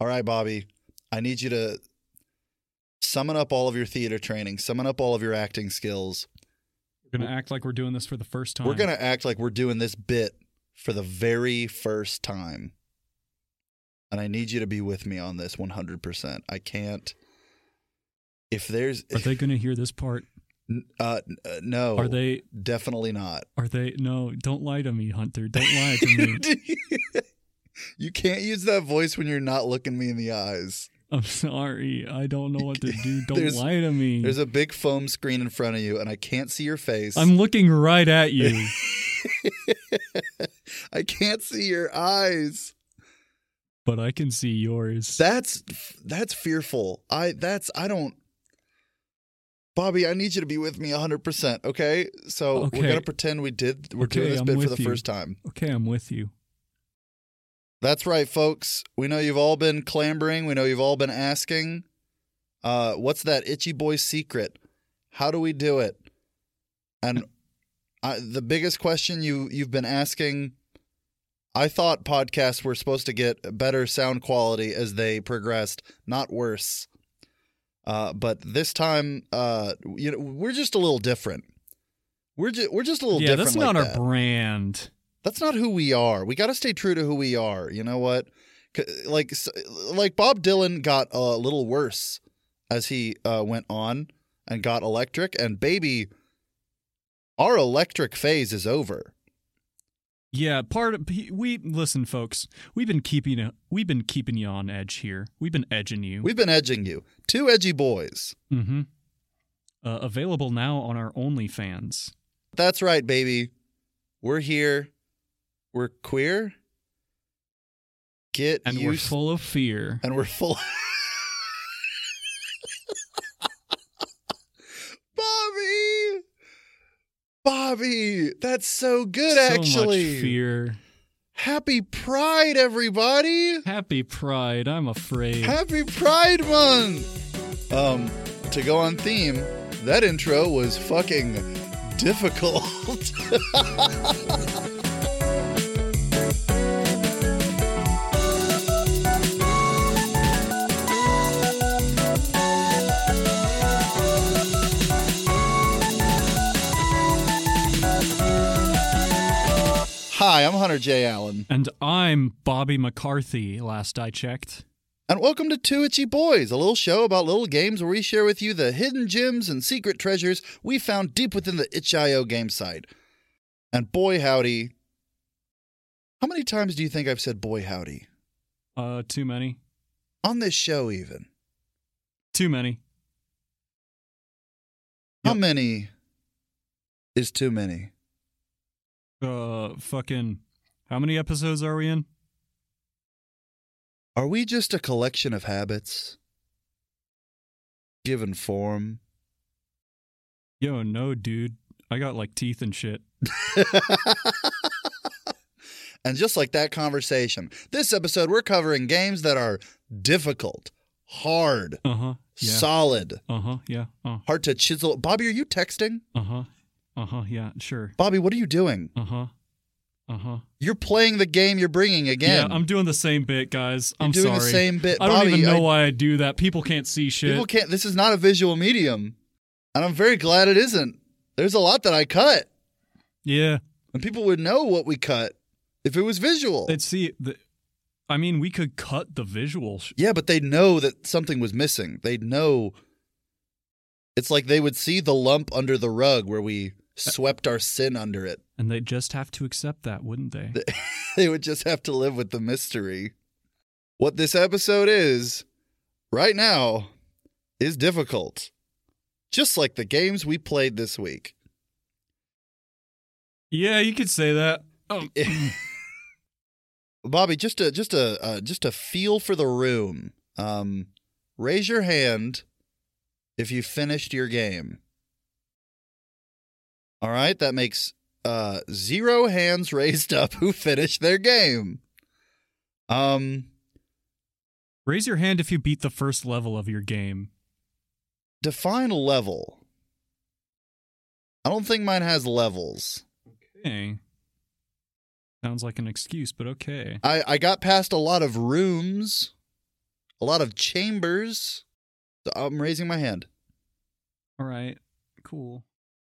All right, Bobby. I need you to summon up all of your theater training, summon up all of your acting skills. We're gonna act like we're doing this for the first time. We're going to act like we're doing this bit for the very first time. And I need you to be with me on this 100%. I can't. If there's. Are they gonna hear this part? Uh, uh, no. Are they? Definitely not. Are they? No, don't lie to me, Hunter. Don't lie to me. you can't use that voice when you're not looking me in the eyes. I'm sorry. I don't know what to do. Don't lie to me. There's a big foam screen in front of you, and I can't see your face. I'm looking right at you. I can't see your eyes. but I can see yours. That's that's fearful. I that's I don't. Bobby, I need you to be with me 100%, okay? So we're going to pretend we did we're doing this I'm bit for the you. first time. okay, I'm with you. That's right, folks. We know you've all been clambering. We know you've all been asking, uh, what's that itchy boy secret? How do we do it? And I, the biggest question you you've been asking, I thought podcasts were supposed to get better sound quality as they progressed, not worse. Uh, but this time, uh, you know, we're just a little different. We're just we're just a little Yeah, different. that's not like our that. brand. That's not who we are. We got to stay true to who we are. You know what? Like like Bob Dylan got a little worse as he uh, went on and got electric, and baby, our electric phase is over. Yeah, part of we listen, folks. We've been keeping we've been keeping you on edge here. We've been edging you. We've been edging you. Two edgy boys. mm-hmm. Uh, available now on our OnlyFans. That's right, baby. We're here. We're queer. Get And we're full of fear. and we're full. Of Bobby, Bobby, that's so good. so actually, much fear. happy Pride, everybody! Happy Pride. I'm afraid. Happy Pride Month. Um, to go on theme, that intro was fucking difficult. Hi, I'm Hunter J. Allen, and I'm Bobby McCarthy. Last I checked. and welcome to Two Itchy Boys, a little show about little games where we share with you the hidden gems and secret treasures we found deep within the itch.io game site. And boy howdy, how many times do you think I've said boy howdy? Uh, too many. On this show, even. Too many. How Yep. many is too many? Uh, fucking. How many episodes are we in? Are we just a collection of habits? Given form? Yo, no, dude. I got like teeth and shit. and just like that conversation, this episode we're covering games that are difficult, hard, Uh huh. Yeah. solid, Uh huh. Yeah. Uh hard to chisel. Bobby, are you texting? Uh huh. Uh huh. Yeah. Sure. Bobby, what are you doing? Uh huh. Uh huh. You're playing the game you're bringing again. Yeah, I'm doing the same bit, guys. You're I'm doing sorry. the same bit. I don't Bobby, even know I- why I do that. People can't see shit. People can't. This is not a visual medium, and I'm very glad it isn't. There's a lot that I cut, yeah, and people would know what we cut if it was visual. they'd see the. I mean, we could cut the visual. Sh- yeah, but they'd know that something was missing. They'd know. It's like they would see the lump under the rug where we swept our sin under it. and they'd just have to accept that, wouldn't they? they would just have to live with the mystery. What this episode is, right now, is difficult. Just like the games we played this week. Yeah, you could say that. Oh, Bobby, just a just a uh, just a feel for the room. Um, raise your hand if you finished your game. All right, that makes uh, zero hands raised up who finished their game. Um, raise your hand if you beat the first level of your game. define a level. I don't think mine has levels. Okay. Sounds like an excuse, but okay. I I got past a lot of rooms. a lot of chambers. So I'm raising my hand. All right. Cool.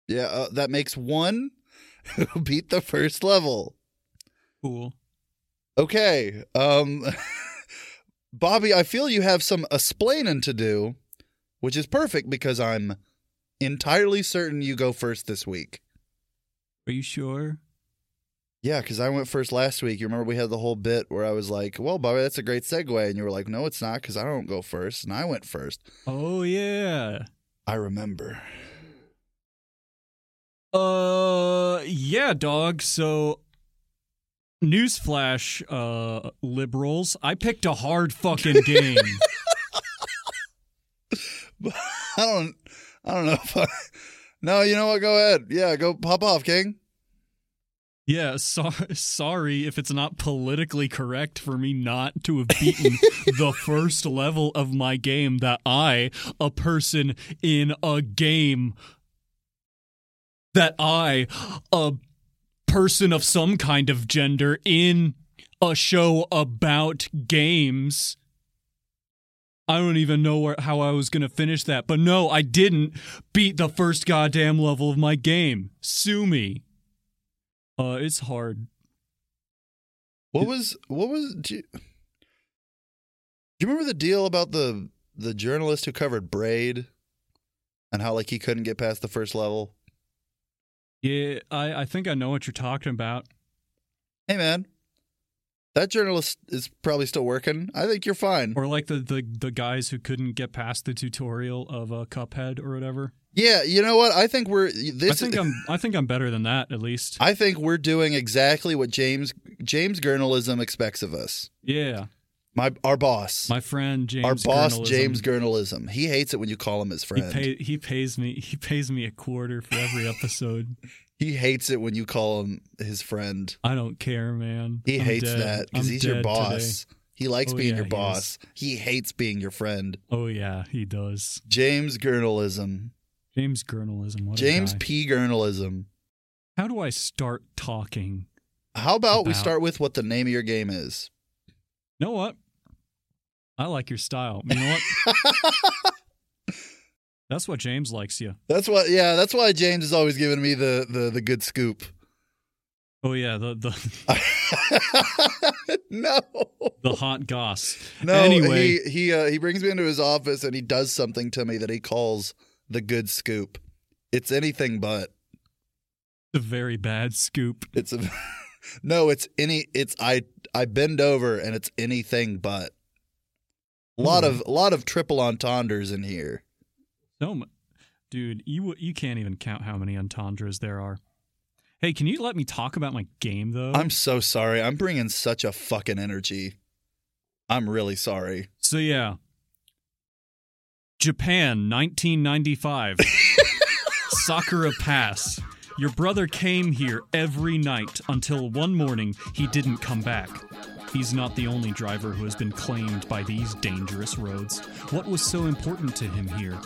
Yeah, uh, that makes one who beat the first level. Cool. Okay. Um Bobby, I feel you have some explaining to do, which is perfect because I'm entirely certain you go first this week. Are you sure? Yeah, because I went first last week. You remember we had the whole bit where I was like, well, Bobby, that's a great segue. And you were like, no, it's not because I don't go first. And I went first. Oh yeah. I remember. Uh yeah, dog. So newsflash, uh liberals, I picked a hard fucking game. I don't I don't know if I No, you know what? Go ahead. Yeah, go pop off, King. yeah, so- sorry if it's not politically correct for me not to have beaten the first level of my game that I, a person in a game that I, a person of some kind of gender in a show about games. I don't even know where, how I was going to finish that. But no, I didn't beat the first goddamn level of my game. Sue me. Uh, it's hard. What was what was do you, do you remember the deal about the the journalist who covered Braid and how like he couldn't get past the first level? Yeah, I, I think I know what you're talking about. Hey man, that journalist is probably still working. I think you're fine. Or like the, the, the guys who couldn't get past the tutorial of uh, Cuphead or whatever. Yeah, you know what? I think we're this I think I'm I think I'm better than that at least. I think we're doing exactly what James James Journalism expects of us. Yeah, My our boss, my friend James. our boss Journalism, James Journalism. He hates it when you call him his He friend. pay, he pays me he pays me a quarter for every episode. he hates it when you call him his friend. I don't care, man. He I'm hates dead. that because he's your boss. today. He likes Oh, being yeah, your boss. He hates being your friend. Oh yeah, he does. James Journalism. James Journalism. What James. P. Journalism. How do I start talking? How about, we start with what the name of your game is? You know what? I like your style. You know what? That's what James likes you. That's what. Yeah, that's why James is always giving me the the, the good scoop. Oh yeah, the the no, the hot goss. no. Anyway. he he uh, he brings me into his office and he does something to me that he calls the good scoop. It's anything but. The very bad scoop. It's a no. It's any. It's I. I bend over and it's anything but. A lot hmm. of a lot of triple entendres in here. So, mu- dude, you you can't even count how many entendres there are. Hey, can you let me talk about my game though? I'm so sorry. I'm bringing such a fucking energy. I'm really sorry. so yeah. Japan, 1995. Sakura Pass. Your brother came here every night until one morning he didn't come back. He's not the only driver who has been claimed by these dangerous roads. What was so important to him here?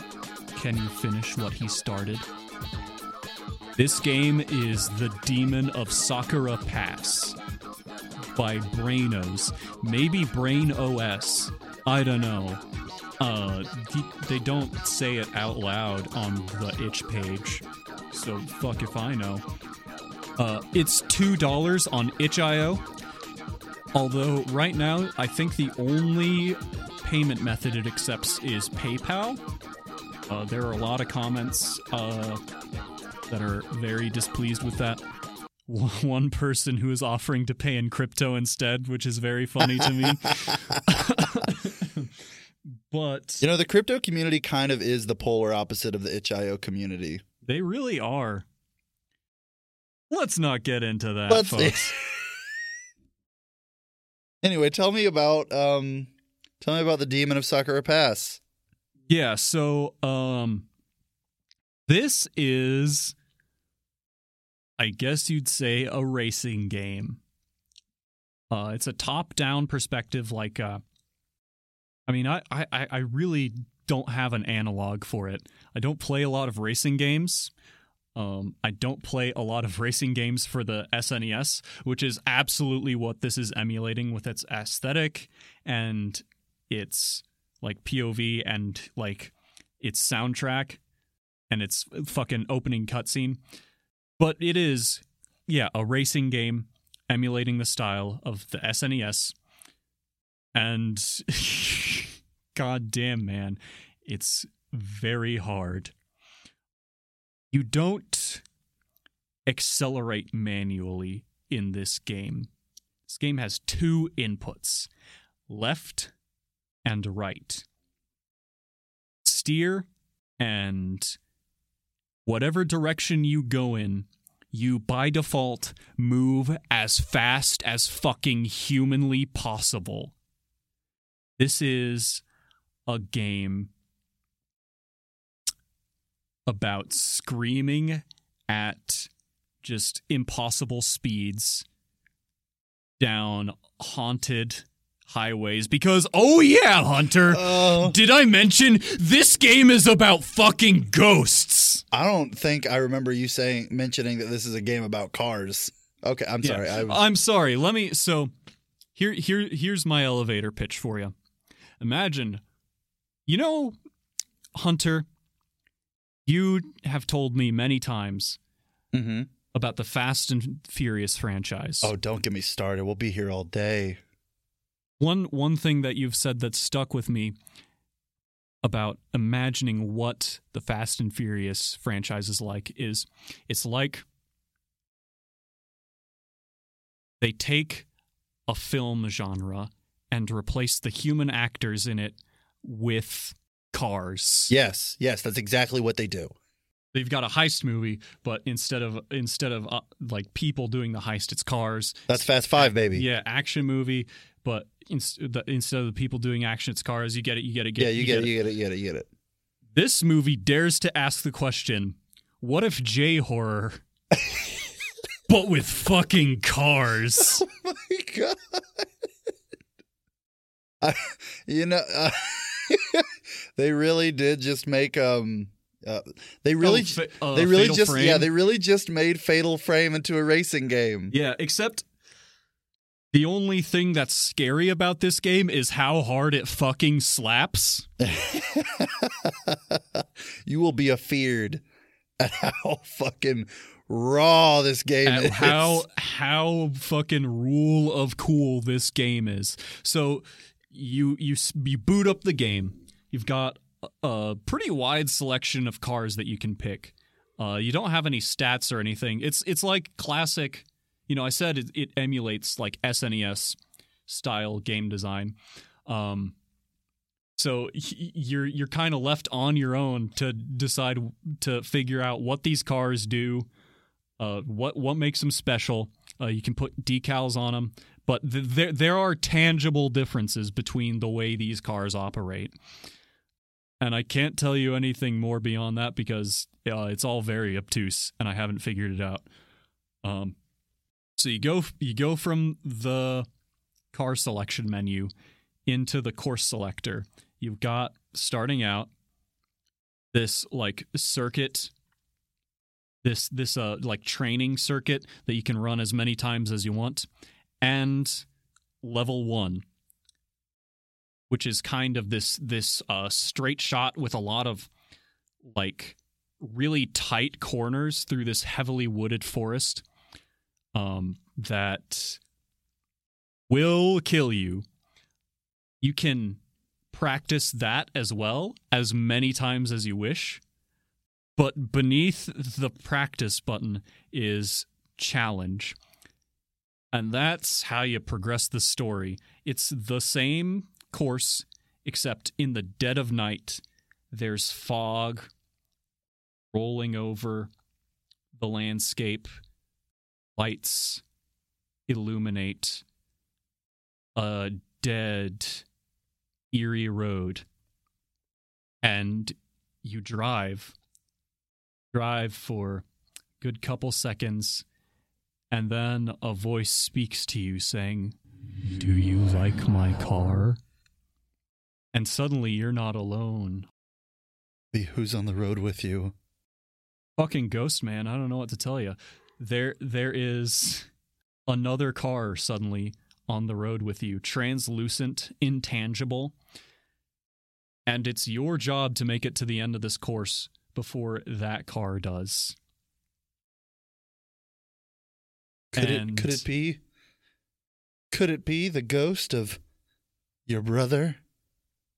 Can you finish what he started? This game is The Demon of Sakura Pass by Brainos. Maybe Brain OS. I don't know. Uh, they don't say it out loud on the itch page, so fuck if I know. Uh, it's two dollars on itch.io. Although right now, I think the only payment method it accepts is PayPal. Uh, there are a lot of comments uh, that are very displeased with that. One person who is offering to pay in crypto instead, which is very funny to me. but You know, the crypto community kind of is the polar opposite of the itch.io community. they really are. Let's not get into that, Let's- folks. Anyway, tell me about um tell me about the demon of Sakura Pass. Yeah, so um this is I guess you'd say a racing game. Uh it's a top-down perspective like uh I mean, I I I really don't have an analog for it. I don't play a lot of racing games. Um, I don't play a lot of racing games for the SNES, which is absolutely what this is emulating with its aesthetic and its like POV and like its soundtrack and its fucking opening cutscene. But it is, yeah, a racing game emulating the style of the SNES. And god damn, man, it's very hard. You don't accelerate manually in this game. This game has two inputs left and right. Steer and whatever direction you go in, you by default move as fast as fucking humanly possible. This is a game about screaming at just impossible speeds down haunted highways because oh yeah hunter Oh. did i mention this game is about fucking ghosts I don't think I remember you saying mentioning that this is a game about cars. Okay, I'm sorry. I was, i'm sorry let me so here here here's my elevator pitch for you imagine you know hunter you have told me many times Mhm. about the fast and furious franchise Oh, don't get me started. We'll be here all day. one one thing that you've said that stuck with me about imagining what the Fast and Furious franchise is like is it's like they take a film genre and replace the human actors in it with cars. Yes, yes, that's exactly what they do. They've got a heist movie, but instead of instead of uh, like people doing the heist, it's cars. That's Fast Five, baby. Yeah, action movie, but ins- the, instead of the people doing action, it's cars. You get it. You get it. Get, yeah, you, get, it, you get it, you get it, you get it. This movie dares to ask the question: What if J horror, but with fucking cars? my god. I, you know, uh, they really did just make um uh, they really Oh, fa- uh, they really just Frame? yeah, they really just made Fatal Frame into a racing game. yeah. Except the only thing that's scary about this game is how hard it fucking slaps. you will be afeared at how fucking raw this game at is. how how fucking rule of cool this game is. So you you you boot up the game. You've got a- pretty wide selection of cars that you can pick. Uh, you don't have any stats or anything. It's it's like classic. You know, I said it, it emulates like SNES style game design. Um, so you're you're kind of left on your own to decide to figure out what these cars do, uh, what what makes them special. Uh, you can put decals on them, but th- there there are tangible differences between the way these cars operate. And I can't tell you anything more beyond that because uh, it's all very obtuse, and I haven't figured it out. Um, so you go you go from the car selection menu into the course selector. You've got starting out this like circuit this this uh like training circuit that you can run as many times as you want and level 1 which is kind of this this uh straight shot with a lot of like really tight corners through this heavily wooded forest um that will kill you you can practice that as well as many times as you wish but beneath the practice button is challenge. And that's how you progress the story. It's the same course, except in the dead of night, there's fog rolling over the landscape, lights illuminate a dead, eerie road. And you drive drive for a good couple seconds and then a voice speaks to you saying do you like my car and suddenly you're not alone The Who's on the road with you? fucking ghost man i don't know what to tell you there there is another car suddenly on the road with you translucent intangible and it's your job to make it to the end of this course before that car does. Could And- it could it be could it be the ghost of your brother?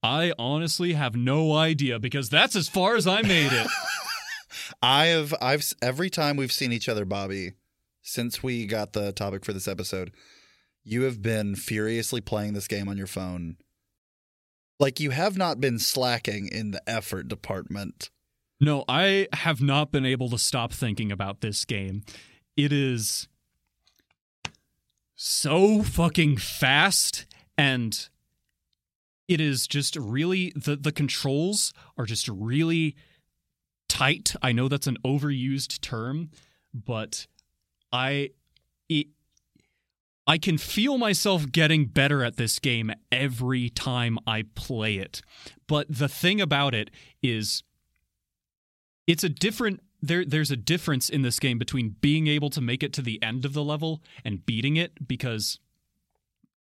I honestly have no idea because that's as far as I made it. I have I've every time we've seen each other, Bobby, since we got the topic for this episode, you have been furiously playing this game on your phone. Like you have not been slacking in the effort department. No, I have not been able to stop thinking about this game. It is so fucking fast and it is just really the the controls are just really tight. I know that's an overused term, but I it I can feel myself getting better at this game every time I play it. But the thing about it is it's a different there there's a difference in this game between being able to make it to the end of the level and beating it because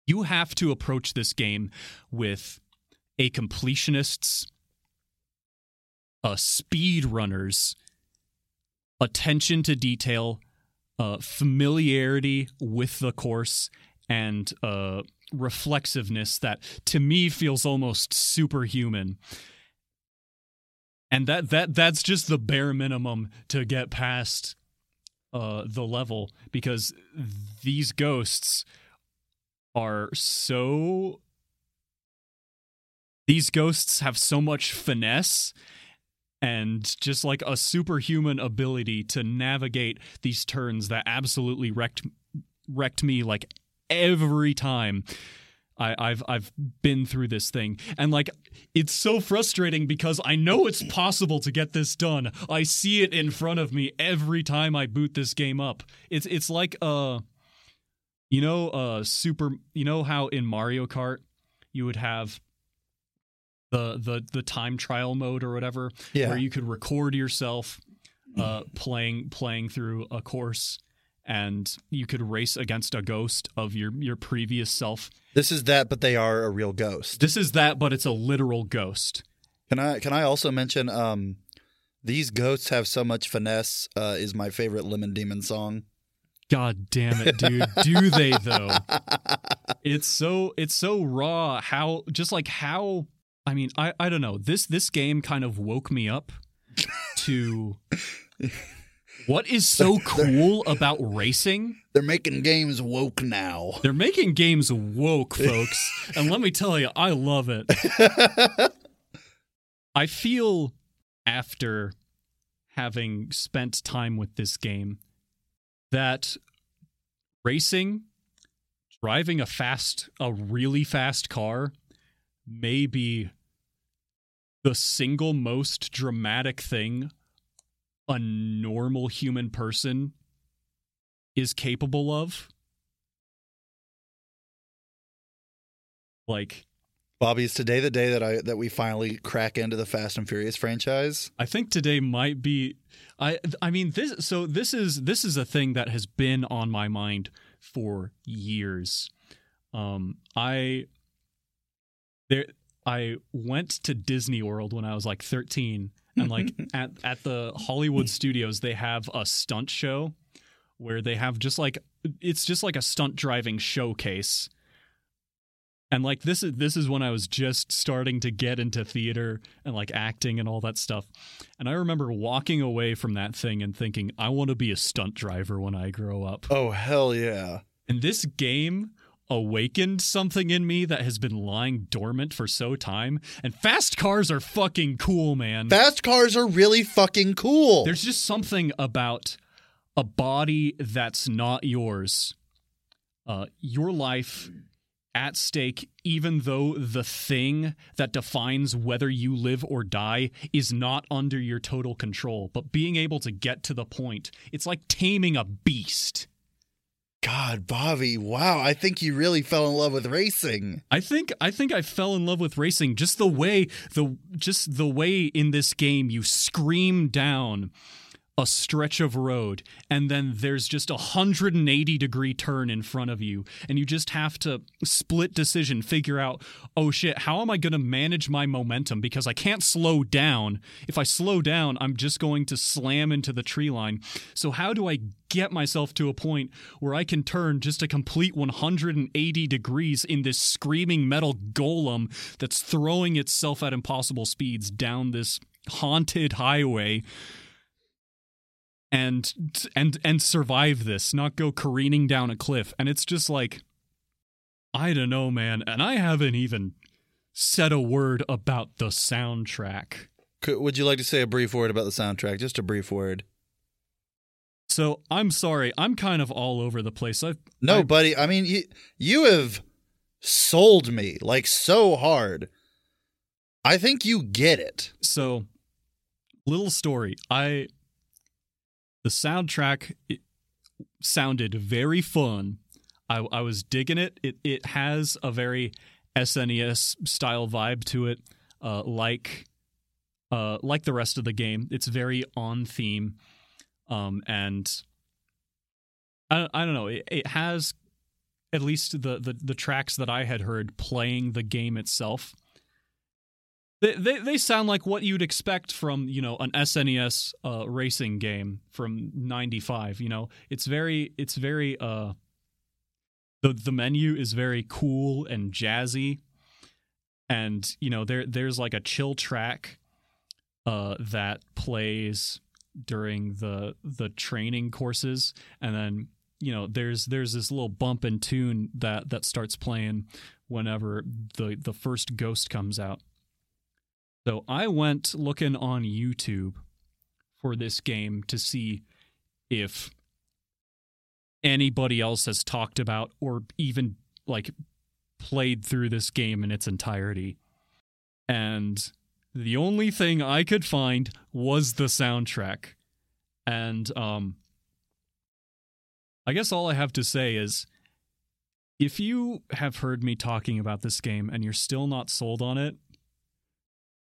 you have to approach this game with a completionist's a speedrunner's attention to detail uh, familiarity with the course and uh, reflexiveness that to me feels almost superhuman. And that that that's just the bare minimum to get past uh, the level because these ghosts are so these ghosts have so much finesse and just like a superhuman ability to navigate these turns that absolutely wrecked wrecked me like every time I, I've I've been through this thing, and like it's so frustrating because I know it's possible to get this done. I see it in front of me every time I boot this game up. It's it's like uh, you know, uh, super. You know how in Mario Kart you would have the the the time trial mode or whatever, Yeah. where you could record yourself uh, playing playing through a course, and you could race against a ghost of your your previous self. This is that, but they are a real ghost. This is that, but it's a literal ghost. Can I can I also mention um these ghosts have so much finesse uh, is my favorite Lemon Demon song. God damn it, dude. Do they though? It's so it's so raw how just like how I mean, I I don't know. This this game kind of woke me up to what is so cool about racing? They're making games woke now. They're making games woke, folks. and let me tell you, I love it. I feel after having spent time with this game that racing, driving a fast, a really fast car, may be the single most dramatic thing a normal human person is capable of. Like, Bobby, is today the day that I that we finally crack into the Fast and Furious franchise? I think today might be I I mean this so this is this is a thing that has been on my mind for years. Um I there I went to Disney World when I was like 13 and like at at the Hollywood studios they have a stunt show where they have just like it's just like a stunt driving showcase. And like this is this is when I was just starting to get into theater and like acting and all that stuff. And I remember walking away from that thing and thinking, I want to be a stunt driver when I grow up. Oh hell yeah! And this game awakened something in me that has been lying dormant for so time. And fast cars are fucking cool, man. Fast cars are really fucking cool. There's just something about a body that's not yours. Uh, your life at stake, even though the thing that defines whether you live or die is not under your total control. But being able to get to the point, it's like taming a beast. God, Bobby, wow! I think you really fell in love with racing. I think I think I fell in love with racing just the way the just the way in this game you scream down a stretch of road and then there's just a 180 degree turn in front of you and you just have to split decision figure out oh shit how am i going to manage my momentum? Because i can't slow down. If i slow down i'm just going to slam into the tree line. So how do i get myself to a point where i can turn just a complete 180 degrees in this screaming metal golem that's throwing itself at impossible speeds down this haunted highway and and and survive this, not go careening down a cliff. And it's just like I don't know, man. And I haven't even said a word about the soundtrack. Could, would you like to say a brief word about the soundtrack? Just a brief word. So I'm sorry, I'm kind of all over the place. I've No, I've- buddy. I mean, you you have sold me like so hard. I think you get it. so little story. I the soundtrack sounded very fun. I, I was digging it. It it has a very SNES style vibe to it, uh, like uh, like the rest of the game. It's very on theme, um, and I I don't know. It, it has at least the, the the tracks that I had heard playing the game itself they, they they sound like what you'd expect from you know an SNES uh, racing game from '95. You know, it's very it's very uh the the menu is very cool and jazzy, and you know there there's like a chill track uh that plays during the the training courses, and then you know there's there's this little bump and tune that that starts playing whenever the the first ghost comes out. So I went looking on YouTube for this game to see if anybody else has talked about or even like played through this game in its entirety. And the only thing I could find was the soundtrack. And um I guess all I have to say is if you have heard me talking about this game and you're still not sold on it,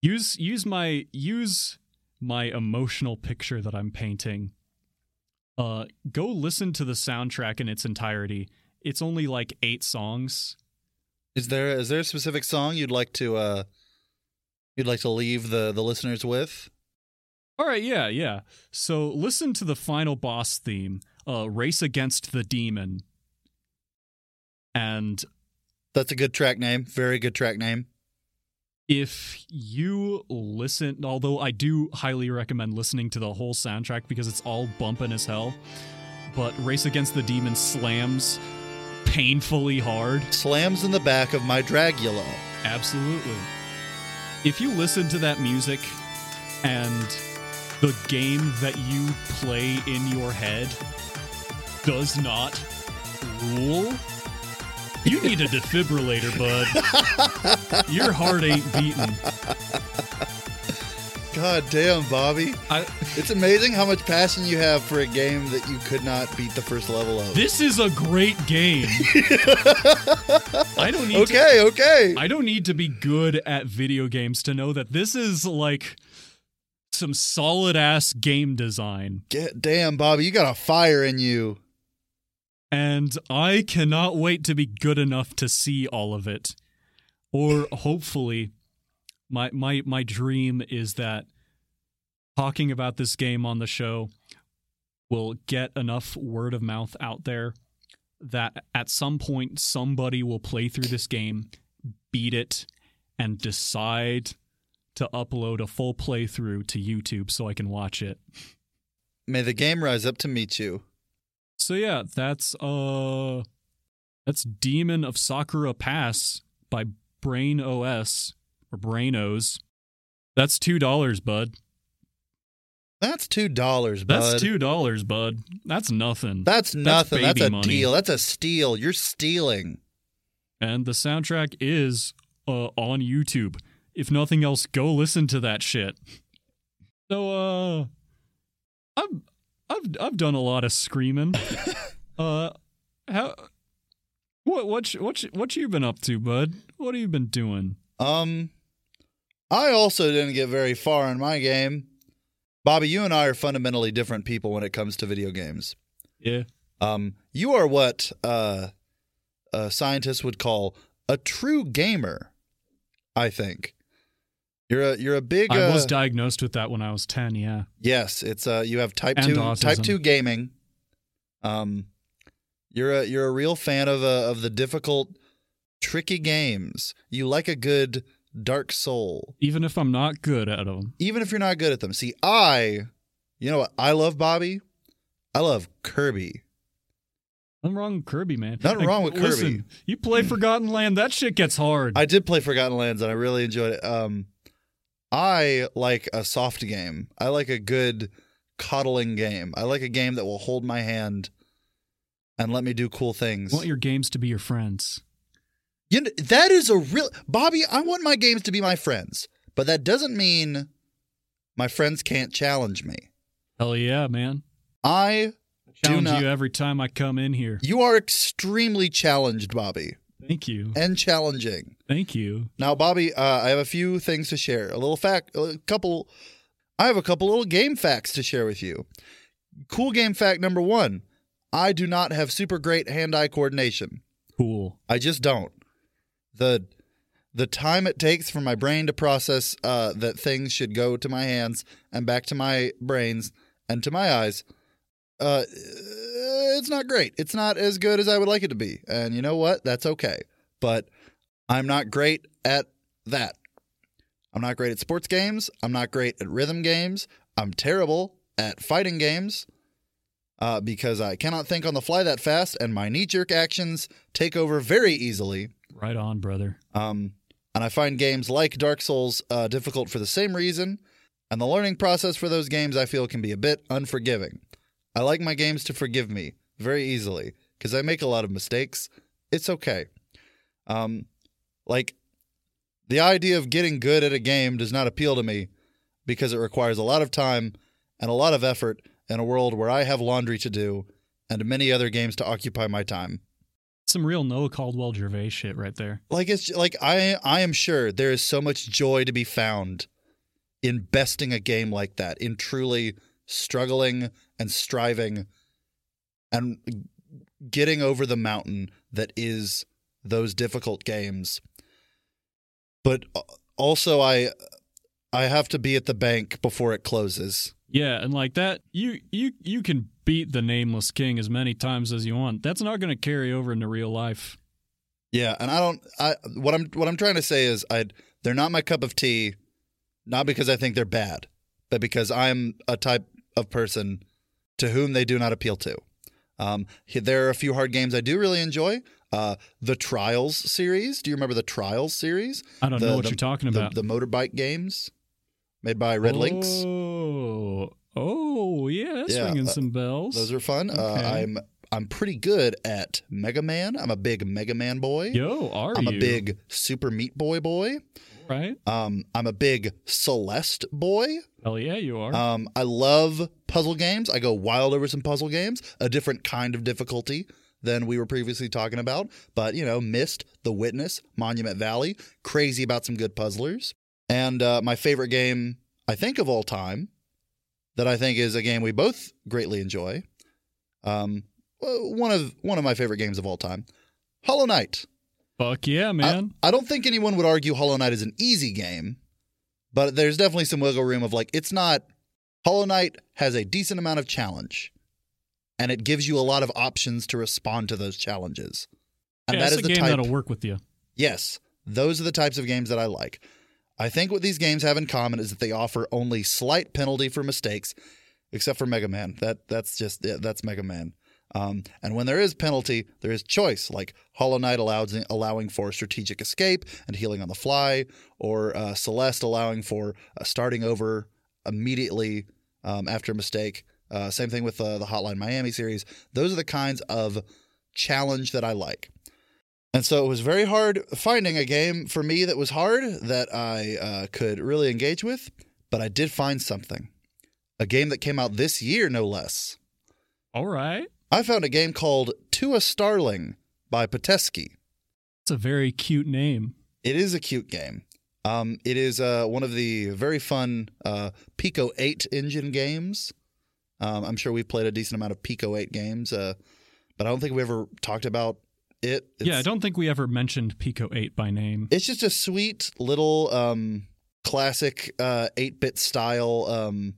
use use my use my emotional picture that I'm painting. Uh go listen to the soundtrack in its entirety. It's only like 8 songs. Is there is there a specific song you'd like to uh you'd like to leave the the listeners with? All right, yeah, yeah. So listen to the final boss theme, uh Race Against the Demon. And That's a good track name. Very good track name. If you listen, although I do highly recommend listening to the whole soundtrack because it's all bumping as hell, but Race Against the Demon slams painfully hard. Slams in the back of my Dragula. Absolutely. If you listen to that music and the game that you play in your head does not rule, you need a defibrillator, bud. Your heart ain't beating. God damn, Bobby. I, It's amazing how much passion you have for a game that you could not beat the first level of. this is a great game. I don't need to, okay, okay. I don't need to be good at video games to know that this is like some solid ass game design. Get, damn, Bobby, you got a fire in you. And I cannot wait to be good enough to see all of it. Or hopefully my my my dream is that talking about this game on the show will get enough word of mouth out there that at some point somebody will play through this game, beat it and decide to upload a full playthrough to YouTube so I can watch it. May the game rise up to meet you. So yeah, that's uh that's Demon of Sakura Pass by Brain OS or Brainos. That's two dollars, bud. That's two dollars, bud. That's two dollars, bud. That's nothing. That's nothing. That's, baby a money. deal. That's a steal. You're stealing. and the soundtrack is uh on YouTube. If nothing else, go listen to that shit. So uh I've I've I've done a lot of screaming. uh how what what what what you been up to, bud? What have you been doing? Um, I also didn't get very far in my game. Bobby, you and I are fundamentally different people when it comes to video games. Yeah. Um, you are what uh, uh, scientists would call a true gamer. I think you're a you're a big. I was uh, diagnosed with that when I was 10, yeah. yes, it's uh, you have type And two autism. type two gaming. Um, you're a you're a real fan of uh, of the difficult, tricky games. You like a good Dark Soul, Even if I'm not good at them. even if you're not good at them. See, I, you know what I love, Bobby. I love Kirby. Nothing wrong with Kirby, man. Nothing wrong with Kirby. Listen, you play Forgotten Land, that shit gets hard. I did play Forgotten Lands and I really enjoyed it. Um, I like a soft game. I like a good coddling game. I like a game that will hold my hand and let me do cool things. I want your games to be your friends. You kn- that is a real Bobby. I want my games to be my friends, but that doesn't mean my friends can't challenge me. Hell yeah, man. I Challenge not. you every time I come in here. You are extremely challenged, Bobby, Thank you. and challenging. Thank you. Now, Bobby, uh, I have a few things to share. A little fact, a couple. I have a couple little game facts to share with you. Cool game fact number one: I do not have super great hand-eye coordination. Cool. I just don't. the The time it takes for my brain to process uh, that things should go to my hands and back to my brains and to my eyes, uh, it's not great. It's not as good as I would like it to be. And you know what? That's okay. But I'm not great at that. I'm not great at sports games. I'm not great at rhythm games. I'm terrible at fighting games uh, because I cannot think on the fly that fast, and my knee jerk actions take over very easily. Right on, brother. Um, and I find games like Dark Souls uh, difficult for the same reason. And the learning process for those games I feel can be a bit unforgiving. I like my games to forgive me very easily because I make a lot of mistakes. It's okay. Um, like the idea of getting good at a game does not appeal to me because it requires a lot of time and a lot of effort in a world where I have laundry to do and many other games to occupy my time. Some real Noah Caldwell Gervais shit right there. Like it's like I I am sure there is so much joy to be found in besting a game like that, in truly struggling and striving and getting over the mountain that is those difficult games. But also I I have to be at the bank before it closes. Yeah, and like that, you you you can beat the nameless king as many times as you want. That's not going to carry over into real life. Yeah, and I don't. I what I'm what I'm trying to say is I they're not my cup of tea, not because I think they're bad, but because I'm a type of person to whom they do not appeal to. Um, there are a few hard games I do really enjoy. Uh, the Trials series. Do you remember the Trials series? I don't The- know what the- you're talking about. the motorbike games made by RedLynx. Oh, oh, yeah, that's Yeah, ringing uh, some bells. Those are fun. Uh, I'm I'm pretty good at Mega Man. I'm a big Mega Man boy. Yo, are I'm you? a big Super Meat Boy boy. Right? Um, I'm a big Celeste boy. Hell yeah, you are. Um, I love puzzle games. I go wild over some puzzle games, a different kind of difficulty than we were previously talking about. But, you know, Myst, The Witness, Monument Valley, crazy about some good puzzlers. And uh, my favorite game, I think, of all time, that I think is a game we both greatly enjoy. Um, one of one of my favorite games of all time, Hollow Knight. Fuck yeah, man. I don't think anyone would argue Hollow Knight is an easy game, but there's definitely some wiggle room of like it's not. Hollow Knight has a decent amount of challenge, and it gives you a lot of options to respond to those challenges. And yeah, that it's a the game type. that'll work with you. Yes, those are the types of games that I like. I think what these games have in common is that they offer only slight penalty for mistakes, except for Mega Man. That that's just yeah, that's Mega Man. Um, and when there is penalty, there is choice, like Hollow Knight allows allowing for strategic escape and healing on the fly, or uh, Celeste allowing for uh, starting over immediately um, after a mistake. Uh, same thing with uh, the Hotline Miami series. Those are the kinds of challenge that I like. And so it was very hard finding a game for me that was hard that I uh, could really engage with, but I did find something. A game that came out this year, no less. All right. I found a game called To a Starling by Peteksi. It's a very cute name. It is a cute game. Um, it is uh, one of the very fun uh, Pico 8 engine games. Um, I'm sure we've played a decent amount of Pico 8 games, uh, but I don't think we ever talked about it. It's, yeah, I don't think we ever mentioned Pico 8 by name. It's just a sweet little um, classic uh, 8-bit style um,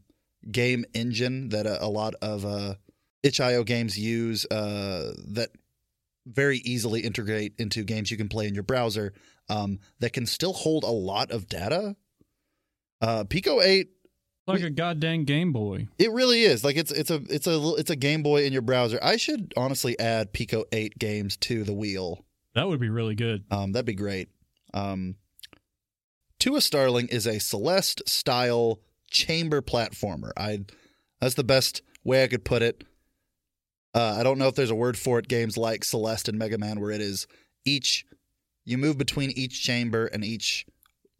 game engine that a, a lot of uh, itch.io games use uh, that very easily integrate into games you can play in your browser um, that can still hold a lot of data. Uh, Pico 8 like a goddamn Game Boy. it really is. Like it's it's a it's a it's a Game Boy in your browser. I should honestly add Pico 8 games to the wheel. That would be really good. Um, that'd be great. Um, To A Starling is a Celeste style chamber platformer. I that's the best way I could put it. Uh, I don't know if there's a word for it. Games like Celeste and Mega Man, where it is each you move between each chamber, and each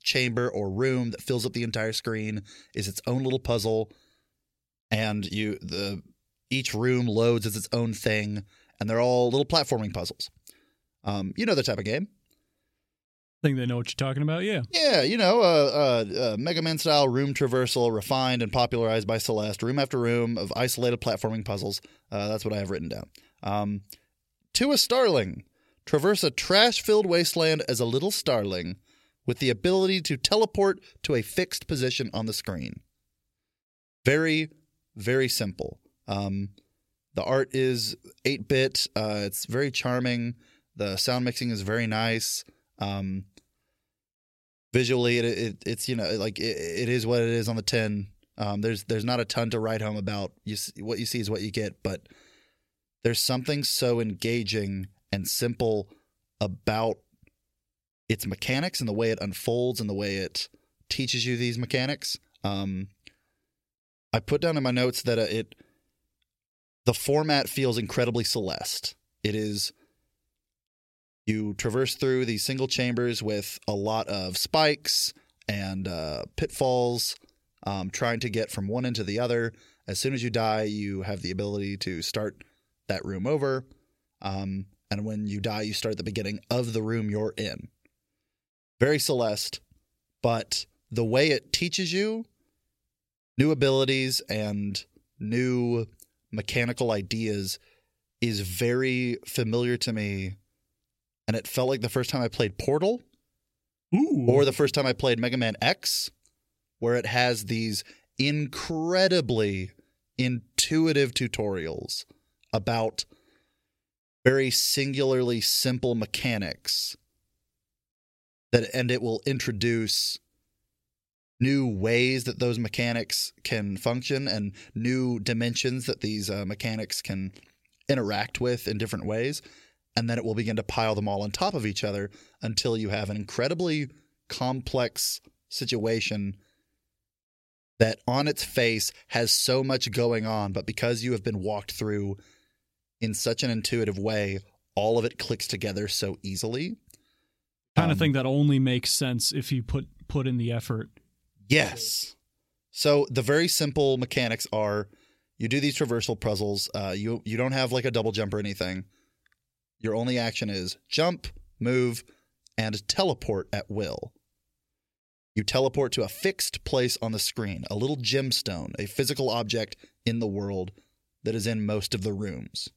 chamber or room that fills up the entire screen is its own little puzzle, and you the each room loads as its own thing, and they're all little platforming puzzles. Um, you know the type of game. Think they know what you're talking about. Yeah. Yeah, you know, uh, uh, uh, Mega Man style room traversal, refined and popularized by Celeste, room after room of isolated platforming puzzles. Uh, that's what I have written down. Um, to a Starling, traverse a trash filled wasteland as a little starling with the ability to teleport to a fixed position on the screen. Very, very simple. Um, the art is 8 bit, uh, it's very charming. The sound mixing is very nice. Um, visually it, it it's you know like it, it is what it is on the tin um there's there's not a ton to write home about. You see, what you see is what you get but there's something so engaging and simple about its mechanics and the way it unfolds and the way it teaches you these mechanics. Um i put down in my notes that uh, it the format feels incredibly celeste. It is you traverse through these single chambers with a lot of spikes and uh, pitfalls, um, trying to get from one end to the other. As soon as you die, you have the ability to start that room over. Um, and when you die, you start at the beginning of the room you're in. Very Celeste, but the way it teaches you new abilities and new mechanical ideas is very familiar to me and it felt like the first time I played Portal Ooh. or the first time I played Mega Man X, where it has these incredibly intuitive tutorials about very singularly simple mechanics that and it will introduce new ways that those mechanics can function and new dimensions that these uh, mechanics can interact with in different ways and then it will begin to pile them all on top of each other until you have an incredibly complex situation that on its face has so much going on but because you have been walked through in such an intuitive way all of it clicks together so easily kind of um, thing that only makes sense if you put put in the effort. Yes. So the very simple mechanics are you do these traversal puzzles. Uh, you you don't have like a double jump or anything. Your only action is jump, move, and teleport at will. You teleport to a fixed place on the screen, a little gemstone, a physical object in the world that is in most of the rooms.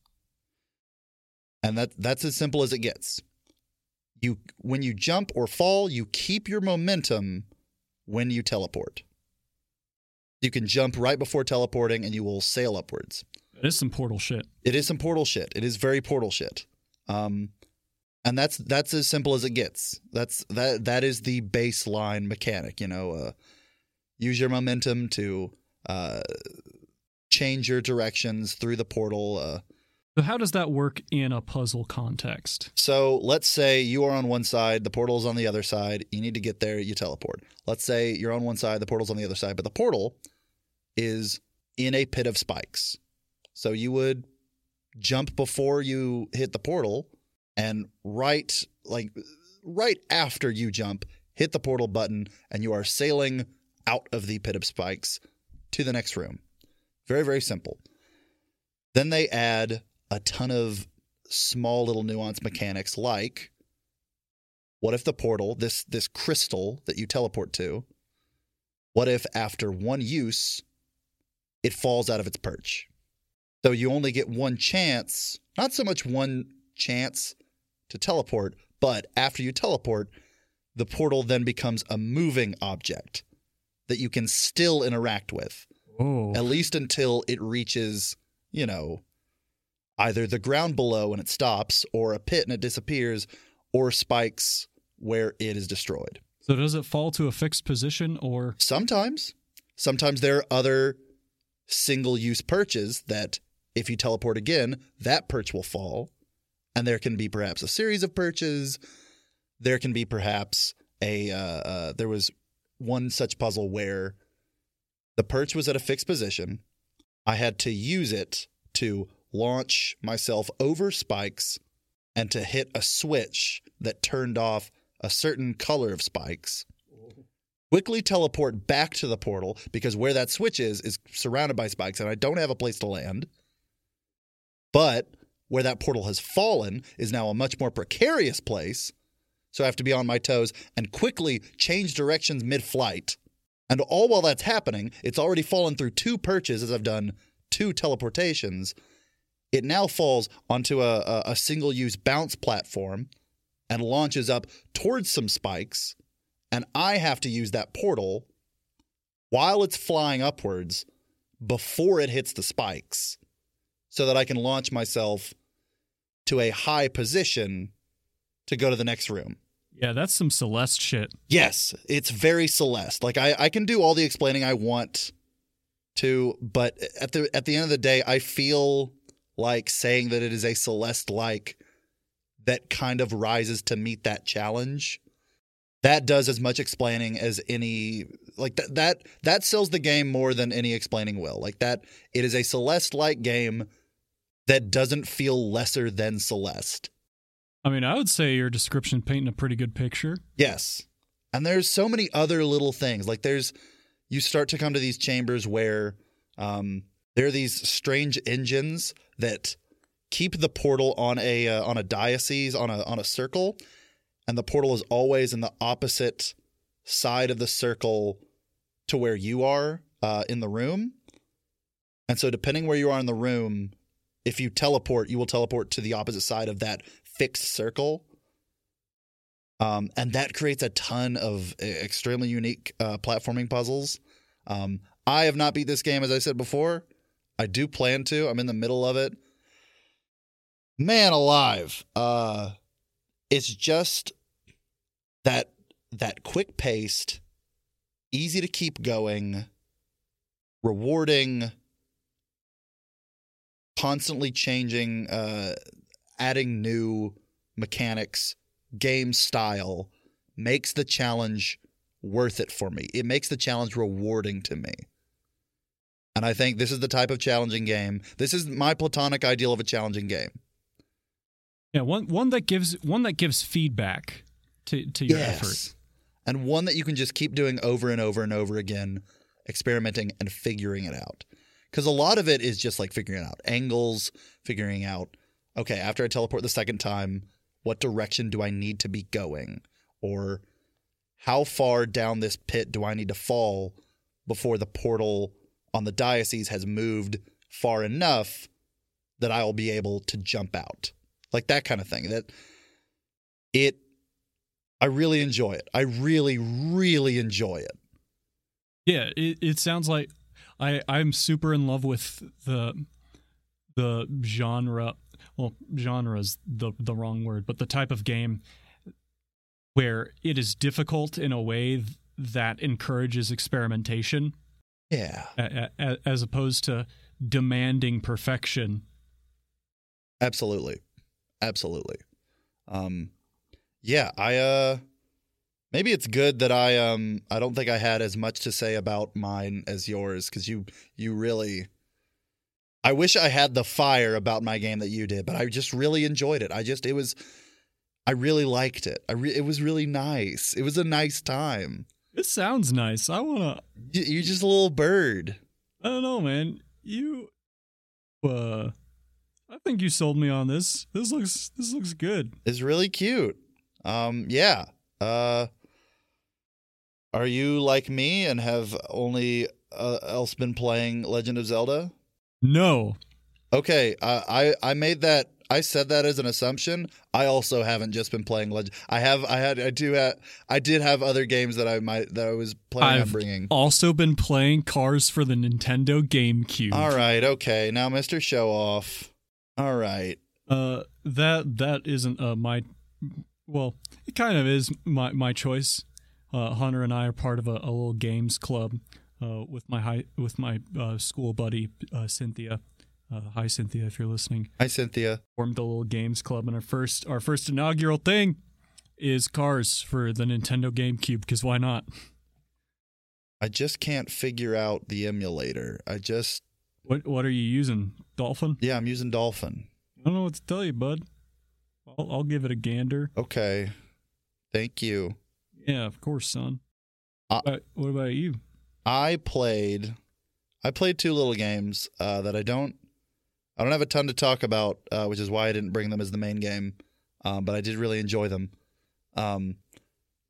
And that that's as simple as it gets. You when you jump or fall, you keep your momentum when you teleport. You can jump right before teleporting and you will sail upwards. It is some portal shit. It is some portal shit. It is very portal shit. Um, and that's that's as simple as it gets. That's that that is the baseline mechanic. You know, uh, use your momentum to uh, change your directions through the portal. Uh, So how does that work in a puzzle context? so let's say you are on one side, the portal is on the other side. You need to get there. You teleport. Let's say you're on one side, the portal's on the other side, but the portal is in a pit of spikes. So you would jump before you hit the portal and right like right after you jump, hit the portal button and you are sailing out of the pit of spikes to the next room. Very very simple. Then they add a ton of small little nuance mechanics like what if the portal, this this crystal that you teleport to, what if after one use it falls out of its perch? So you only get one chance, not so much one chance to teleport, but after you teleport, the portal then becomes a moving object that you can still interact with, Oh, at least until it reaches, you know, either the ground below and it stops, or a pit and it disappears, or spikes where it is destroyed. so does it fall to a fixed position or? Sometimes, sometimes there are other single use perches that if you teleport again, that perch will fall. And there can be perhaps a series of perches. There can be perhaps a, uh, uh, there was one such puzzle where the perch was at a fixed position. I had to use it to launch myself over spikes and to hit a switch that turned off a certain color of spikes quickly teleport back to the portal because where that switch is is surrounded by spikes and I don't have a place to land. But where that portal has fallen is now a much more precarious place. So I have to be on my toes and quickly change directions mid flight. And all while that's happening, it's already fallen through two perches as I've done two teleportations. It now falls onto a, a, single use bounce platform and launches up towards some spikes and I have to use that portal while it's flying upwards before it hits the spikes so that I can launch myself to a high position to go to the next room. Yeah, that's some Celeste shit. Yes, it's very Celeste. Like I, I can do all the explaining I want to, but at the at the end of the day, I feel like saying that it is a Celeste like that kind of rises to meet that challenge. That does as much explaining as any like that that that sells the game more than any explaining will. Like that it is a Celeste like game that doesn't feel lesser than Celeste. I mean, I would say your description painting a pretty good picture. Yes. And there's so many other little things. Like there's you start to come to these chambers where um, there are these strange engines that keep the portal on a uh, on a diocese on a on a circle, and the portal is always in the opposite side of the circle to where you are uh, in the room. And so, depending where you are in the room, if you teleport, you will teleport to the opposite side of that fixed circle. Um, and that creates a ton of extremely unique uh, platforming puzzles. Um, I have not beat this game, as I said before. I do plan to. I'm in the middle of it. Man alive. Uh, it's just that that quick paced, easy to keep going, rewarding, constantly changing, uh, adding new mechanics, game style makes the challenge worth it for me. It makes the challenge rewarding to me. And I think this is the type of challenging game. This is my platonic ideal of a challenging game. Yeah, one one that gives one that gives feedback to to your effort. And one that you can just keep doing over and over and over again, experimenting and figuring it out. Because a lot of it is just like figuring out angles, figuring out, okay, after I teleport the second time, what direction do I need to be going? Or how far down this pit do I need to fall before the portal on the diocese has moved far enough that I will be able to jump out? Like that kind of thing. That it I really enjoy it. I really, really enjoy it. Yeah, it, it sounds like I I'm super in love with the the genre. Well, genre is the the wrong word, but the type of game where it is difficult in a way that encourages experimentation, Yeah. as opposed to demanding perfection. Absolutely. Absolutely. Um yeah, I uh maybe it's good that I um I don't think I had as much to say about mine as yours cuz you you really I wish I had the fire about my game that you did, but I just really enjoyed it. I just it was I really liked it. I re- it was really nice. It was a nice time. It sounds nice. I wanna. You, you're just a little bird. I don't know, man. You. Uh, I think you sold me on this. This looks. This looks good. It's really cute. Um, yeah, Uh, are you like me and have only uh, else been playing Legend of Zelda? No. Okay, uh, I I made that. I said that as an assumption. I also haven't just been playing Legend. I have. I had. I do. Have, I did have other games that I might that I was planning I've bringing. also been playing Cars for the Nintendo GameCube. All right. Okay. Now, Mister Show Off. All right. Uh, that that isn't uh my. Well, it kind of is my my choice. Uh, Hunter and I are part of a, a little games club. Uh, with my high with my uh, school buddy uh, Cynthia. Uh, hi Cynthia, if you're listening. Hi, Cynthia. Formed the little games club, and our first our first inaugural thing is Cars for the Nintendo GameCube. Because why not? I just can't figure out the emulator. I just. What what are you using? Dolphin? Yeah, I'm using Dolphin. I don't know what to tell you, bud. I'll, I'll give it a gander. Okay. Thank you. Yeah, of course, son. Uh, But what about you? I played I played two little games uh, that I don't I don't have a ton to talk about, uh, which is why I didn't bring them as the main game. Um, but I did really enjoy them. Um,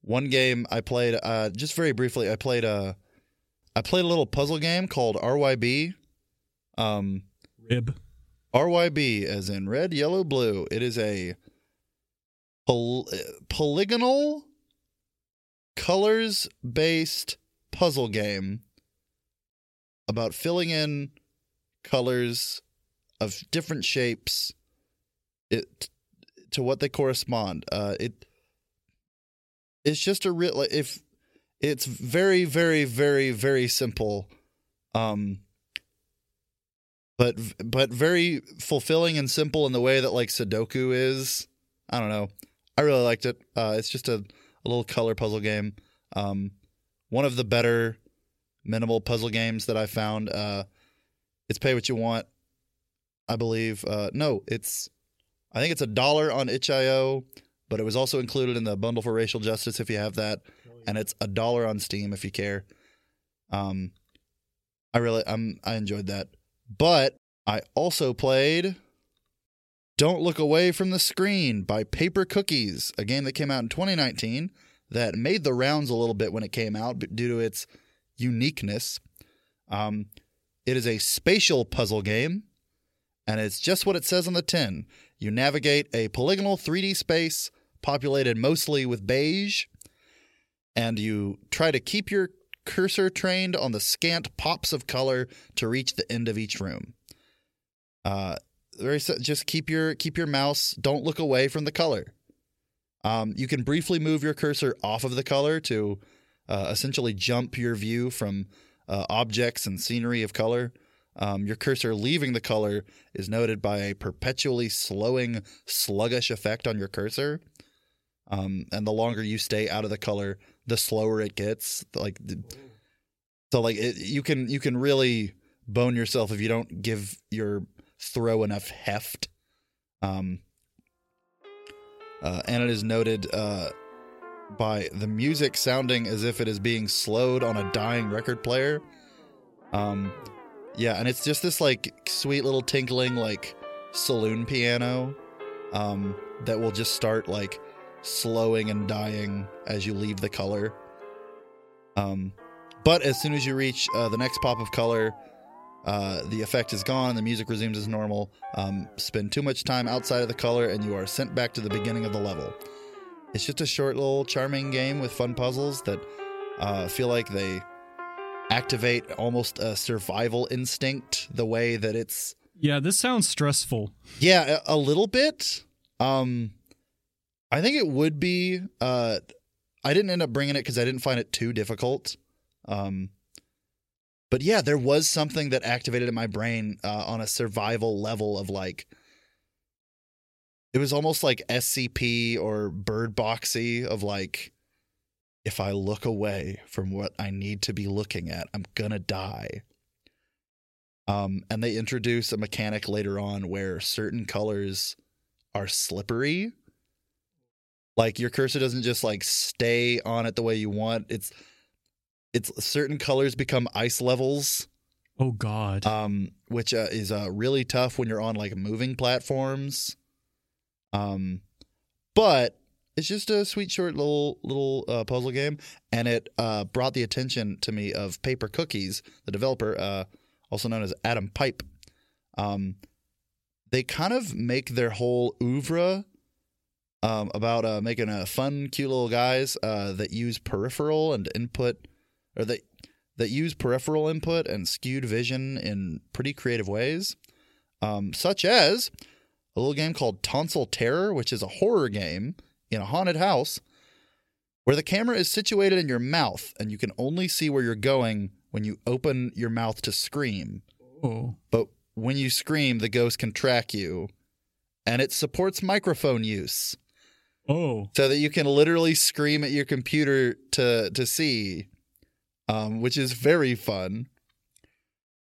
one game I played uh, just very briefly. I played a I played a little puzzle game called RYB. Um, Rib. RYB as in red, yellow, blue. It is a poly- polygonal colors based puzzle game about filling in colors of different shapes it to what they correspond. Uh, it it's just a real if it's very very very very simple um but but very fulfilling and simple in the way that like Sudoku is. I don't know. I really liked it. Uh, it's just a, a little color puzzle game. Um, one of the better minimal puzzle games that I found. Uh, it's pay what you want, I believe. Uh, no, it's I think it's a dollar on itch.io, but it was also included in the bundle for racial justice if you have that, and it's a dollar on Steam if you care. Um, I really I'm I enjoyed that. But I also played Don't Look Away from the Screen by Paper Cookies, a game that came out in 2019 that made the rounds a little bit when it came out due to its uniqueness. Um, it is a spatial puzzle game, and it's just what it says on the tin. You navigate a polygonal 3D space populated mostly with beige, and you try to keep your cursor trained on the scant pops of color to reach the end of each room. Uh, very just keep your keep your mouse. Don't look away from the color. Um, you can briefly move your cursor off of the color to uh, essentially jump your view from uh, objects and scenery of color. Um, your cursor leaving the color is noted by a perpetually slowing, sluggish effect on your cursor. Um, and the longer you stay out of the color, the slower it gets. Like, so like it, you can you can really bone yourself if you don't give your throw enough heft. Um, uh, and it is noted uh, by the music sounding as if it is being slowed on a dying record player. Um, yeah, and it's just this like sweet little tinkling like saloon piano um, that will just start like slowing and dying as you leave the color. Um, but as soon as you reach uh, the next pop of color, uh, the effect is gone. The music resumes as normal. Um, spend too much time outside of the color, and you are sent back to the beginning of the level. It's just a short, little, charming game with fun puzzles that uh, feel like they activate almost a survival instinct. The way that it's Yeah, this sounds stressful. yeah, a, a little bit. Um, I think it would be. Uh, I didn't end up bringing it because I didn't find it too difficult. Um, but yeah, there was something that activated in my brain uh, on a survival level of like. It was almost like SCP or Bird Boxy of like, if I look away from what I need to be looking at, I'm gonna die. Um, and they introduce a mechanic later on where certain colors are slippery. Like your cursor doesn't just like stay on it the way you want. It's it's certain colors become ice levels, Oh God. um, which uh, is uh, really tough when you're on like moving platforms. Um, but it's just a sweet, short little little uh, puzzle game, and it uh, brought the attention to me of Paper Cookies, the developer, uh, also known as Adam Pype. Um, they kind of make their whole oeuvre um, about uh, making a fun, cute little guys uh, that use peripheral and input, or that that use peripheral input and skewed vision in pretty creative ways, um, such as a little game called Tonsil Terror, which is a horror game in a haunted house where the camera is situated in your mouth and you can only see where you're going when you open your mouth to scream. Oh. But when you scream, the ghost can track you. And it supports microphone use Oh. so that you can literally scream at your computer to to see, um, which is very fun.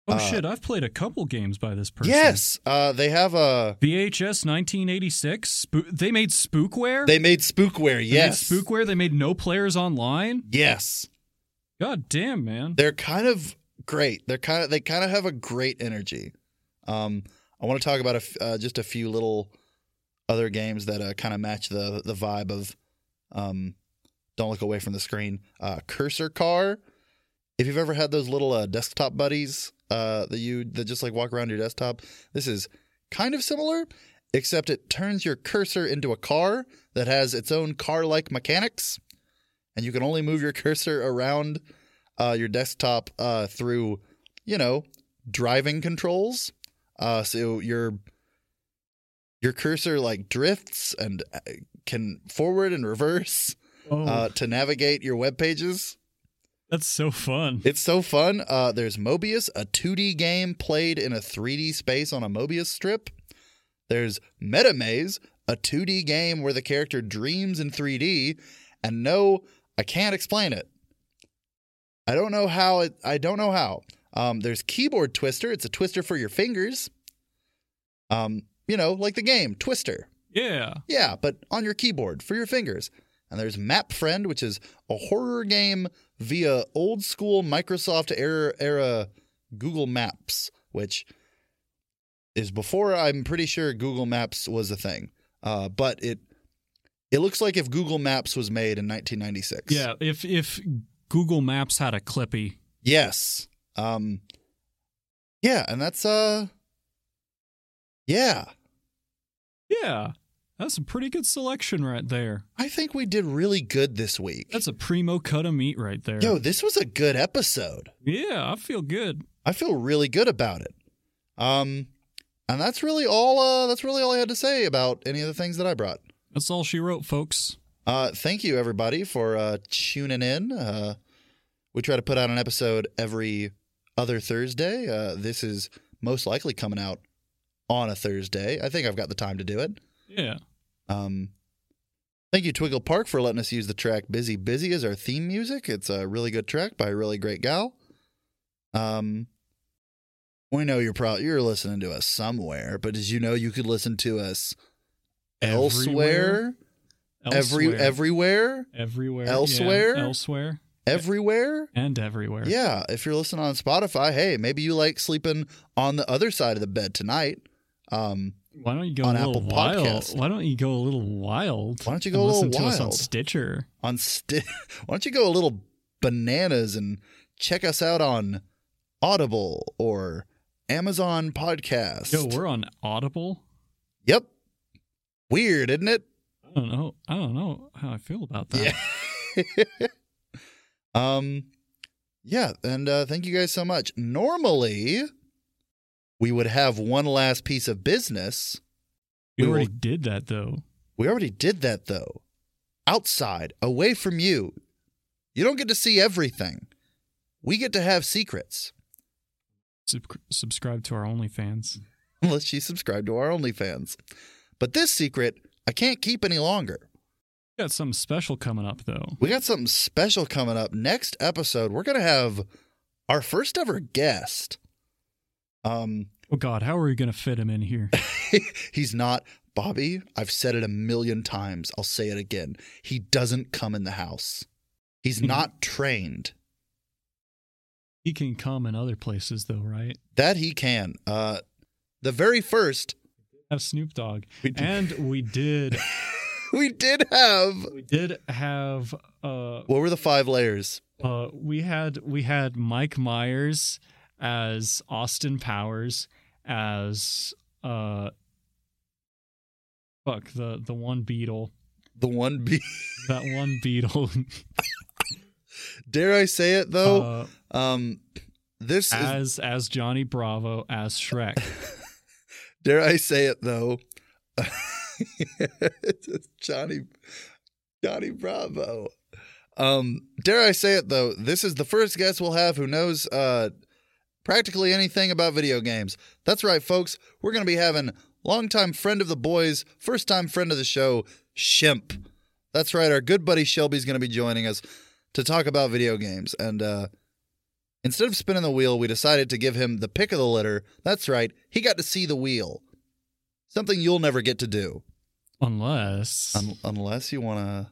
Oh Uh, shit! I've played a couple games by this person. Yes, uh, they have a. VHS 1986. Spo- they made Spookware. They made spookware. They Yes, made Spookware. They made no players online. Yes, God damn, man. they're kind of great. They're kind of they kind of have a great energy. Um, I want to talk about a f- uh, just a few little other games that uh, kind of match the the vibe of um, don't look away from the screen. Uh, Cursor Car. If you've ever had those little uh, desktop buddies uh, that you that just like walk around your desktop, this is kind of similar, except it turns your cursor into a car that has its own car-like mechanics, and you can only move your cursor around uh, your desktop uh, through, you know, driving controls. Uh, so your your cursor like drifts and uh, can forward and reverse Oh, uh, to navigate your web pages. That's so fun. It's so fun. Uh, there's Mobius, a 2D game played in a 3D space on a Mobius strip. There's Meta Maze, a 2D game where the character dreams in 3D. And no, I can't explain it. I don't know how it. I don't know how. Um, there's Keyboard Twister. It's a twister for your fingers. Um, you know, like the game Twister. Yeah. Yeah, but on your keyboard for your fingers. And there's Map Friend, which is a horror game via old school Microsoft era, era Google Maps, which is before I'm pretty sure Google Maps was a thing. Uh, but it it looks like if Google Maps was made in 1996. Yeah. If if Google Maps had a Clippy, Yes. Um Yeah, and that's uh Yeah. yeah, that's a pretty good selection right there. I think we did really good this week. That's a primo cut of meat right there. Yo, this was a good episode. Yeah, I feel good. I feel really good about it. Um, and that's really all. Uh, that's really all I had to say about any of the things that I brought. That's all she wrote, folks. Uh, thank you everybody for uh, tuning in. Uh, we try to put out an episode every other Thursday. Uh, this is most likely coming out on a Thursday. I think I've got the time to do it. Yeah. Um, thank you, Twinkle Park, for letting us use the track "Busy Busy" as our theme music. It's a really good track by a really great gal. Um, we know you're probably you're listening to us somewhere, but did you know you could listen to us elsewhere, every everywhere, everywhere, elsewhere? yeah, elsewhere, everywhere? and everywhere. Yeah, if you're listening on Spotify, hey, maybe you like sleeping on the other side of the bed tonight. Um, Why don't you go On a little Apple wild? Podcast. Why don't you go a little wild? Why don't you go a little listen to us on? Stitcher? on sti- why don't you go a little bananas and check us out on Audible or Amazon Podcast? Yo, we're on Audible. yep. Weird, isn't it? I don't know. I don't know how I feel about that. Yeah. um yeah, and uh thank you guys so much. Normally we would have one last piece of business. we we already will- did that though. We already did that though. Outside, away from you. You don't get to see everything. We get to have secrets. Sub- subscribe to our OnlyFans. unless you subscribe to our OnlyFans. But this secret, I can't keep any longer. We got something special coming up though. We got something special coming up. Next episode, we're going to have our first ever guest. Um, Oh God, how are we gonna fit him in here? he's not Bobby. I've said it a million times. I'll say it again. He doesn't come in the house. He's Mhm. not trained. he can come in other places though, right? That he can. Uh, the very first, Have Snoop Dogg, we, and we did we did have. We did have uh What were the five layers? uh we had we had Mike Myers as Austin Powers as uh fuck the the one beetle The one B. that one beetle Dare I say it though? uh, um, this is. as as Johnny Bravo as Shrek. Dare I say it though? Johnny, Johnny Bravo. Um, dare I say it though? This is the first guest we'll have who knows uh, practically anything about video games. That's right, folks. We're going to be having longtime friend of the boys, first time friend of the show, Shemp. That's right. Our good buddy Shelby's going to be joining us to talk about video games. And uh, instead of spinning the wheel, we decided to give him the pick of the litter. That's right. He got to see the wheel. Something you'll never get to do. Unless Un- unless you want to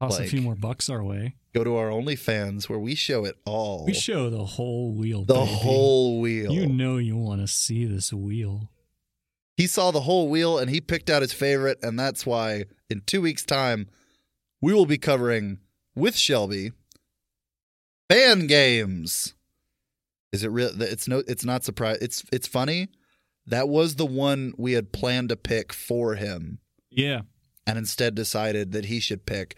toss a few more bucks our way. Go to our OnlyFans where we show it all. We show the whole wheel. the baby. whole wheel. You know you want to see this wheel. he saw the whole wheel and he picked out his favorite, and that's why in two weeks' time we will be covering with Shelby fan games. Is it real? It's no. It's not surprise. It's it's funny. That was the one we had planned to pick for him, Yeah, and instead decided that he should pick,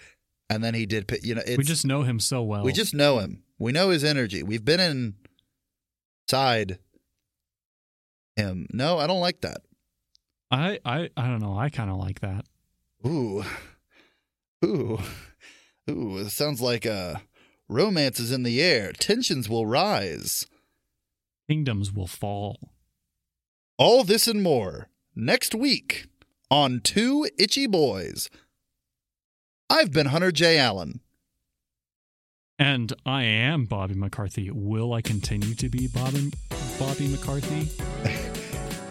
and then he did. You know, it's, we just know him so well. We just know him. We know his energy. We've been inside him. No, I don't like that. I I I don't know. I kind of like that. Ooh. Ooh. Ooh. It sounds like uh romance is in the air. Tensions will rise. Kingdoms will fall. All this and more next week on Two Itchy Boys. I've been Hunter J. Allen. And I am Bobby McCarthy. Will I continue to be Bobby Bobby McCarthy?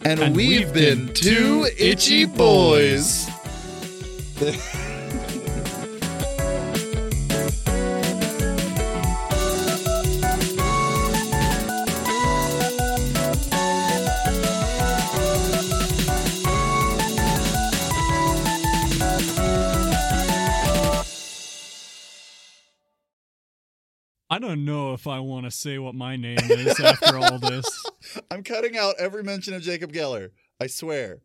And, And we've, been, Two Itchy Boys. I don't know if I want to say what my name is after all this. I'm cutting out every mention of Jacob Geller. I swear.